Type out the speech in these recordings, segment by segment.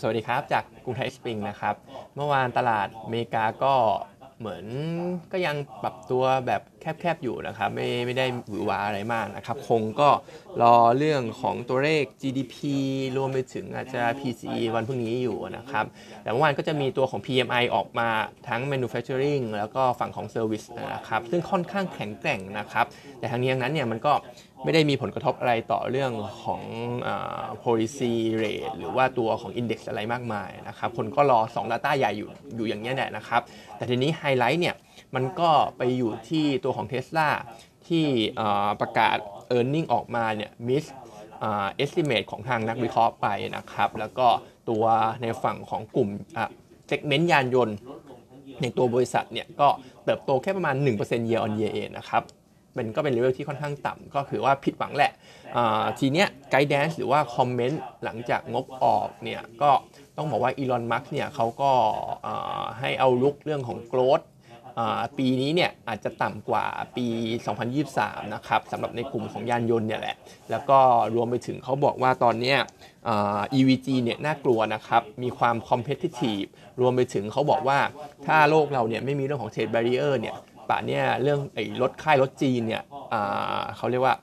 สวัสดีครับ จากกรุงไทยสปริงนะครับ เมื่อวานตลาดอเมริกาก็เหมือนก็ยังปรับตัวแบบแคบๆอยู่นะครับ ไม่ไม่ได้หวือหวาอะไรมากนะครับ คงก็รอเรื่องของตัวเลข GDP รวมไปถึงอาจจะ PCE วันพรุ่งนี้อยู่นะครับ แต่เมื่อวานก็จะมีตัวของ PMI ออกมาทั้ง manufacturing แล้วก็ฝั่งของ service นะครับ ซึ่งค่อนข้างแข็งแกร่งนะครับ แต่ทางนี้ทั้งนั้นเนี่ยมันก็ ไม่ได้มีผลกระทบอะไรต่อเรื่องของอ policy rate หรือว่าตัวของ index อะไรมากมายนะครับ คนก็รอ 2 Data ใหญ่อยู่อยู่อย่างนี้แหละนะครับ แต่ทีนี้ไฮไลท์เนี่ย มันก็ไปอยู่ที่ตัวของ Tesla ที่ประกาศ e a r n i n g ออกมาเนี่ย miss estimate ของทางนักวิเคราะห์ไปนะครับ แล้วก็ตัวในฝั่งของกลุ่มอะ segment ยานยนต์ในตัวบริษัทเนี่ยก็เติบโตแค่ประมาณ 1% year on year นะครับ เป็นก็เป็นเลเวลที่ค่อนข้างต่ำก็คือว่าผิดหวังแหละอ่าทีเนี้ย guidance หรือว่า comment หลังจากงบออกเนี่ยก็ต้องบอกว่าอีลอนมัสก์เนี่ยเขาก็อ่าให้ outlook เรื่องของ growth ปีนี้เนี่ยอาจจะต่ำกว่าปี 2023 นะครับสำหรับในกลุ่มของยานยนต์เนี่ยแหละ แล้วก็รวมไปถึงเขาบอกว่าตอนเนี้ยอ่า EVG เนี่ยน่ากลัวนะครับ มีความ competitive รวมไปถึงเขาบอกว่าถ้าโลกเราเนี่ยไม่มีเรื่องของ trade barrier เนี่ย ป่านนี้เรื่องไอ้รถค่ายรถจีนเนี่ยอ่าเขาเรียกว่า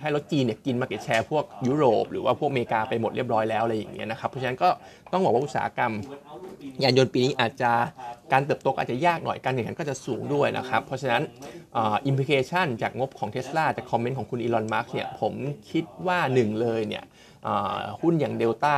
ให้รถจีนเนี่ยกิน market share พวกยุโรปหรือว่าพวกอเมริกาไปหมดเรียบร้อยแล้วอะไรอย่างเงี้ยนะครับเพราะฉะนั้นก็ต้องบอกว่าอุตสาหกรรมยานยนต์ปีนี้อาจจะการเติบโตอาจจะยากหน่อยการแข่งขันก็จะสูงด้วยนะครับเพราะฉะนั้น implication จากงบของ Tesla จาก comment ของคุณอีลอนมัสก์เนี่ยผมคิดว่าหนึ่งเลยเนี่ย หุ้นอย่างเดลต้า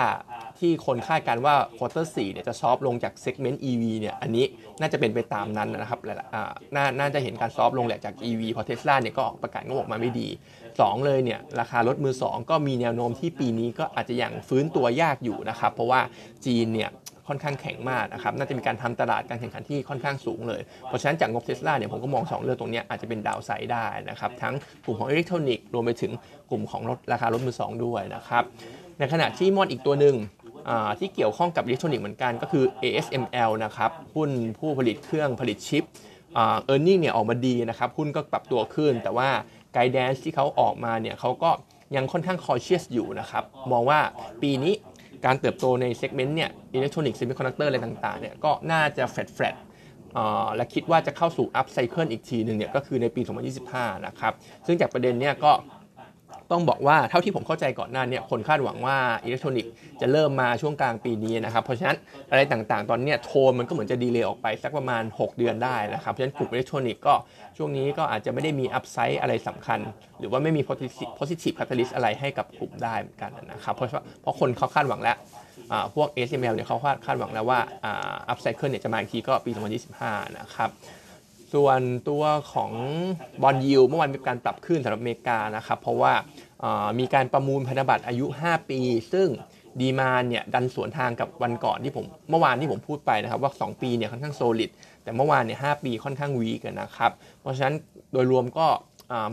ที่คนคาดการว่า quarter สี่เนี่ยจะ soft ลงจาก segment EV เนี่ยอันนี้น่าจะเป็นไปตามนั้นนะครับหลายๆอ่าน่าจะเห็นการ soft ลงแหละจาก EV เพราะเทสลาเนี่ยก็ประกาศงบออกมาไม่ดี 2 เลยเนี่ยราคารถมือ 2 ก็มีแนวโน้มที่ปีนี้ก็อาจจะยังฟื้นตัวยากอยู่นะครับ เพราะว่าจีนเนี่ย ค่อนข้างแข็งมากนะครับน่าจะมีการทำตลาดการแข่งขันที่ค่อนข้างสูงเลย เพราะฉะนั้นจากงบเทสลาเนี่ยผมก็มอง 2 เรื่องตรงนี้อาจจะเป็น downside ได้นะครับทั้งกลุ่มของอิเล็กทรอนิกส์รวมไปถึงกลุ่มของรถราคารถมือ2ด้วยนะครับในขณะที่มอดอีกตัวหนึ่งที่เกี่ยวข้องกับอิเล็กทรอนิกส์เหมือนกันก็คือ ASML นะครับหุ้นผู้ผลิตเครื่องผลิตชิป earning เนี่ยออกมาดีนะครับหุ้นก็ปรับตัวขึ้น แต่ว่า guidance ที่เขาออกมาเนี่ยเขาก็ยังค่อนข้าง cautious อยู่นะครับ มองว่าปีนี้ การเติบโตใน segment เนี่ยอิเล็กทรอนิกส์ semiconductor อะไรต่างๆเนี่ยก็น่าจะ flat flat และคิดว่าจะเข้าสู่ up cycle อีกทีหนึ่งเนี่ยก็คือในปี 2025 นะครับ ซึ่งจากประเด็นเนี่ยก็ ต้องบอกว่าเท่าที่ผมเข้าใจก่อนหน้าเนี่ยคนคาดหวังว่าอิเล็กทรอนิกส์จะเริ่มมาช่วงกลางปีนี้นะครับ เพราะฉะนั้นอะไรต่างๆ ตอนนี้โทนมันก็เหมือนจะ delay ออกไปสักประมาณ 6 เดือนได้นะครับ เพราะฉะนั้นกลุ่มอิเล็กทรอนิกส์ก็ช่วงนี้ก็อาจจะไม่ได้มี upside อะไรสำคัญ หรือว่าไม่มี positive positive catalyst อะไรให้กับกลุ่มได้เหมือนกันนะครับเพราะเพราะคนเขาคาดหวังแล้วอ่าพวก ASML เนี่ยเขาคาดคาดหวังแล้วว่าอ่า up cycle เนี่ยจะมาอีกทีก็ปี 2025 นะครับ ส่วนตัวของบอลยิวเมื่อวานมีการปรับขึ้นสำหรับอเมริกานะครับ เพราะว่ามีการประมูลพันธบัตรอายุ 5 ปี ซึ่งดีมาเนี่ยดันสวนทางกับวันก่อนที่ผมเมื่อวานที่ผมพูดไปนะครับ ว่า 2 ปีเนี่ยค่อนข้างโซลิดแต่เมื่อวานเนี่ย5ปีค่อนข้างวีกันนะครับ เพราะฉะนั้นโดยรวมก็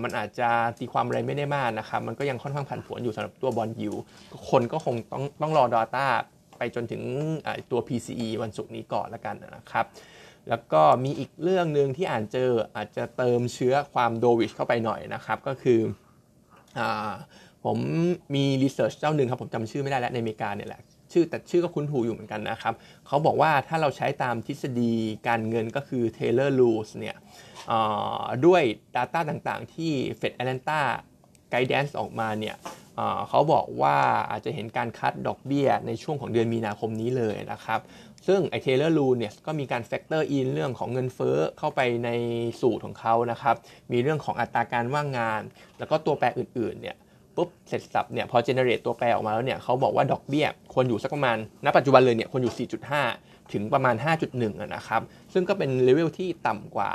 มันอาจจะตีความอะไรไม่ได้มากนะครับ มันก็ยังค่อนข้างผันผวนอยู่สำหรับตัวบอลยิวคนก็คงต้องต้องรอ Data ไปจนถึงตัว PCE วันศุกร์นี้ก่อนละกันนะครับ แล้วก็มีอีกเรื่องหนึ่งที่อ่านเจออาจจะเติมเชื้อความโดวิชเข้าไปหน่อยนะครับ ก็คืออผมมีรีเสิร์ชเจ้าหนึ่งครับผมจำชื่อไม่ได้แล้วในอเมริกาเนี่ยแหละชื่อแต่ชื่อก็คุ้นหูอยู่เหมือนกันนะครับ เขาบอกว่าถ้าเราใช้ตามทฤษฎีการเงินก็คือ Taylor Rules เนี่ยด้วย Data ต่างๆ ที่ Fed Atlanta Guidance ออกมาเนี่ย เขาบอกว่าอาจจะเห็นการ cut ดอกเบี้ยในช่วงของเดือนมีนาคมนี้เลยนะครับ ซึ่งไอ Taylor rule เนี่ยก็มีการ factor in เรื่องของเงินเฟ้อเข้าไปในสูตรของเขานะครับ มีเรื่องของอัตราการว่างงาน แล้วก็ตัวแปรอื่นๆเนี่ยปุ๊บเสร็จสรรพเนี่ยพอ generate ตัวแปรออกมาแล้วเนี่ยเขาบอกว่าดอกเบี้ยควรอยู่สักประมาณณปัจจุบันเลยเนี่ยควรอยู่ 4.5 ถึงประมาณ 5.1 นะครับ ซึ่งก็เป็นเลเวลที่ต่ำกว่า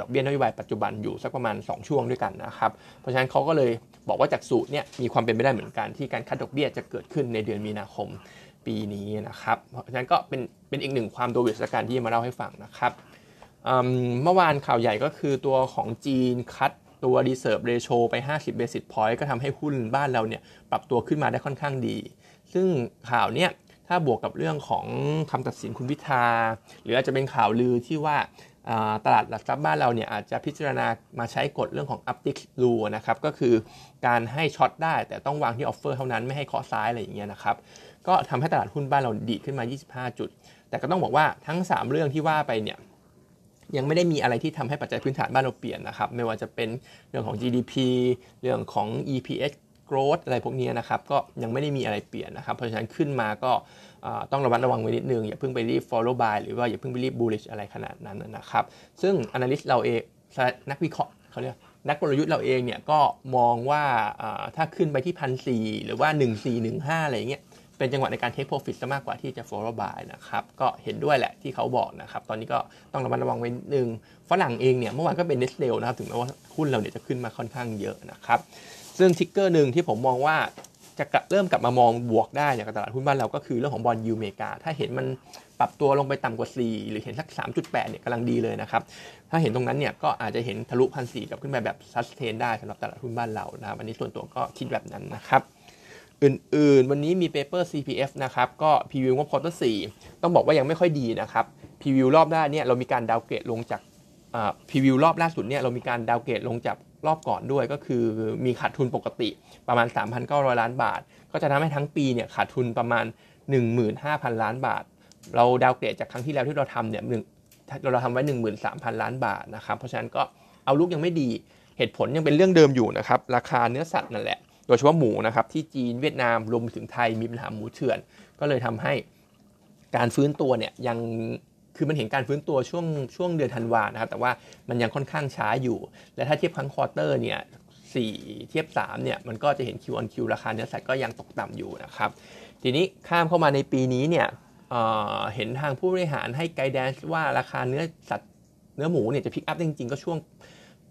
ดอกเบี้ยนโยบายปัจจุบันอยู่สักประมาณ 2 ช่วงด้วยกันนะครับเพราะฉะนั้นเขาก็เลยบอกว่าจากสูตรเนี่ยมีความเป็นไปได้เหมือนกันที่การคัดดอกเบี้ยจะเกิดขึ้นในเดือนมีนาคมปีนี้นะครับเพราะฉะนั้นก็เป็นเป็นอีกหนึ่งความโดเวสการที่มาเล่าให้ฟังนะครับเมื่อวานข่าวใหญ่ก็คือตัวของจีนคัดตัว reserve ratio ไป 50 basis point ก็ทำให้หุ้นบ้านเราเนี่ยปรับตัวขึ้นมาได้ค่อนข้างดี ซึ่งข่าวเนี้ยถ้าบวกกับเรื่องของคำตัดสินคุณพิธา หรืออาจจะเป็นข่าวลือที่ว่า ตลาดหลักทรัพย์บ้านเราเนี่ยอาจจะพิจารณามาใช้กฎเรื่องของ uptick rule นะครับก็คือการให้ช็อตได้แต่ต้องวางที่ออฟเฟอร์เท่านั้นไม่ให้เคาะซ้ายอะไรอย่างเงี้ยนะครับก็ทำให้ตลาดหุ้นบ้านเราดีขึ้นมา 25 จุด แต่ก็ต้องบอกว่าทั้ง 3 เรื่องที่ว่าไปเนี่ยยังไม่ได้มีอะไรที่ทำให้ปัจจัยพื้นฐานบ้านเราเปลี่ยนนะครับ ไม่ว่าจะเป็นเรื่องของ GDP เรื่องของ EPS growth อะไรพวกนี้นะครับก็ยังไม่ได้มีอะไรเปลี่ยนนะครับ เพราะฉะนั้นขึ้นมาก็ต้องระมัดระวังไว้นิดนึง อย่าเพิ่งไปรีบ follow buy หรือว่าอย่าเพิ่งไปรีบ bullish อะไรขนาดนั้นนะครับ ซึ่ง analyst เราเองนักวิเคราะห์เขาเรียกนักกลยุทธ์เราเองเนี่ยก็มองว่าถ้าขึ้นไปที่พันสหรือว่า 1415 อะไรเงี้ยเป็นจังหวะในการ take profit ซะมากกว่าที่จะ follow buy นะครับก็เห็นด้วยแหละที่เขาบอกนะครับตอนนี้ก็ต้องระมัดระวังไว้นิดนึงฝรั่งเองเนี่ยเมื่อวานก็เป็น net sale นะครับถึงแม้ว่าหุ้นเราเนี่ยจะขึ้นมาค่อนข้างเยอะนะครับ ซึ่งทิกเกอร์หนึ่งที่ผมมองว่าจะเริ่มกลับมามองบวกได้เนี่ยกับตลาดหุ้นบ้านเราก็คือเรื่องของบอลยูเมกา ถ้าเห็นมันปรับตัวลงไปต่ำกว่า 4 หรือเห็นสัก 3.8 เนี่ยกำลังดีเลยนะครับ ถ้าเห็นตรงนั้นเนี่ยก็อาจจะเห็นทะลุพันสี่กลับขึ้นไปแบบ sustain ได้สำหรับตลาดหุ้นบ้านเรานะครับอันนี้ส่วนตัวก็คิดแบบนั้นนะครับอื่นๆ วันนี้มี paper CPF นะครับ ก็ preview งบ quarter สี่ต้องบอกว่ายังไม่ค่อยดีนะครับ preview รอบหน้าเนี่ยเรามีการ downgrade ลงจาก preview รอบล่าสุดเนี่ยเรามีการ downgrade ลงจาก รอบก่อนด้วยก็คือมีขาดทุนปกติประมาณ 3,900 ล้านบาท ก็จะทำให้ทั้งปีเนี่ยขาดทุนประมาณ 15,000 ล้านบาท เราดาวเกรดจากครั้งที่แล้วที่เราทำเนี่ยหนึ่งเราทำไว้ 13,000 ล้านบาทนะครับเพราะฉะนั้นก็เอาลุกยังไม่ดีเหตุผลยังเป็นเรื่องเดิมอยู่นะครับราคาเนื้อสัตว์นั่นแหละโดยเฉพาะหมูนะครับที่จีนเวียดนามรวมถึงไทยมีปัญหาหมูเถื่อน ก็เลยทำให้การฟื้นตัวเนี่ยยัง คือมันเห็นการฟื้นตัวช่วงช่วงเดือนธันวานะครับแต่ว่ามันยังค่อนข้างช้าอยู่ และถ้าเทียบทั้ง quarter เนี่ยสี่เทียบ3เนี่ยมันก็จะเห็น Q on Q ราคาเนื้อสัตว์ก็ยังตกต่ำอยู่นะครับทีนี้ข้ามเข้ามาในปีนี้เนี่ยเห็นทางผู้บริหารให้ guidance ว่าราคาเนื้อสัตว์เนื้อหมูเนี่ยจะ pick up จริงๆ ก็ช่วง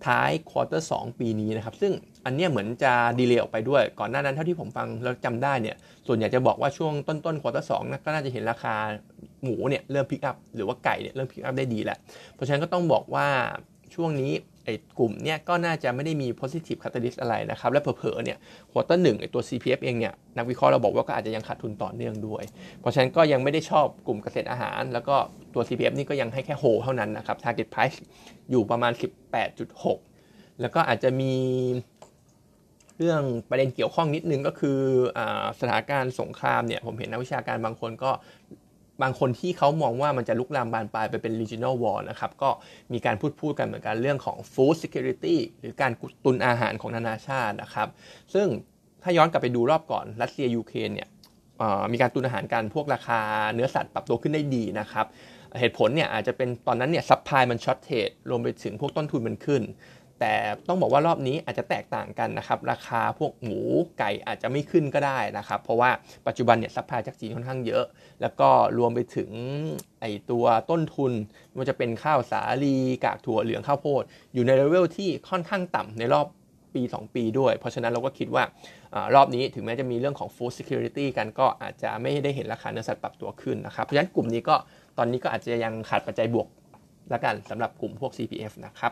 ท้าย quarter สองปีนี้นะครับ ซึ่งอันนี้เหมือนจะ delay ออกไปด้วย ก่อนหน้านั้นเท่าที่ผมฟังแล้วจำได้เนี่ย ส่วนใหญ่จะบอกว่าช่วงต้นๆ quarter สองก็น่าจะเห็นราคาหมูเนี่ยเริ่ม pick up หรือว่าไก่เนี่ยเริ่ม pick up ได้ดีแหละ เพราะฉะนั้นก็ต้องบอกว่า ช่วงนี้ไอ้กลุ่มเนี่ยก็น่าจะไม่ได้มี positive catalyst อะไรนะครับ และเผลอๆเนี่ย quarter หนึ่งไอ้ตัว CPF เองเนี่ยนักวิเคราะห์เราบอกว่าก็อาจจะยังขาดทุนต่อเนื่องด้วย เพราะฉะนั้นก็ยังไม่ได้ชอบกลุ่มเกษตรอาหาร แล้วก็ตัว CPF นี่ก็ยังให้แค่โฮเท่านั้นนะครับ target price อยู่ประมาณ 18.6 แล้วก็อาจจะมีเรื่องประเด็นเกี่ยวข้องนิดนึงก็คืออ่าสถานการณ์สงครามเนี่ยผมเห็นนักวิชาการบางคนก็ บางคนที่เขามองว่ามันจะลุกลามบานปลายไปเป็น regional war นะครับก็มีการพูดพูดกันเหมือนกันเรื่องของ food security หรือการตุนอาหารของนานาชาตินะครับ ซึ่งถ้าย้อนกลับไปดูรอบก่อนรัสเซียยูเครนเนี่ยมีการตุนอาหารกันพวกราคาเนื้อสัตว์ปรับตัวขึ้นได้ดีนะครับเหตุผลเนี่ยอาจจะเป็นตอนนั้นเนี่ย supply มัน shortage รวมไปถึงพวกต้นทุนมันขึ้น แต่ต้องบอกว่ารอบนี้อาจจะแตกต่างกันนะครับราคาพวกหมูไก่อาจจะไม่ขึ้นก็ได้นะครับเพราะว่าปัจจุบันเนี่ย supply จากจีนค่อนข้างเยอะ แล้วก็รวมไปถึงไอตัวต้นทุนมันจะเป็นข้าวสาลีกากถั่วเหลืองข้าวโพดอยู่ในเลเวลที่ค่อนข้างต่ำในรอบปี 2 ปีด้วย เพราะฉะนั้นเราก็คิดว่ารอบนี้ถึงแม้จะมีเรื่องของ food security กันก็อาจจะไม่ได้เห็นราคาเนื้อสัตว์ปรับตัวขึ้นนะครับ เพราะฉะนั้นกลุ่มนี้ก็ตอนนี้ก็อาจจะยังขาดปัจจัยบวกละกันสำหรับกลุ่มพวก CPF นะครับ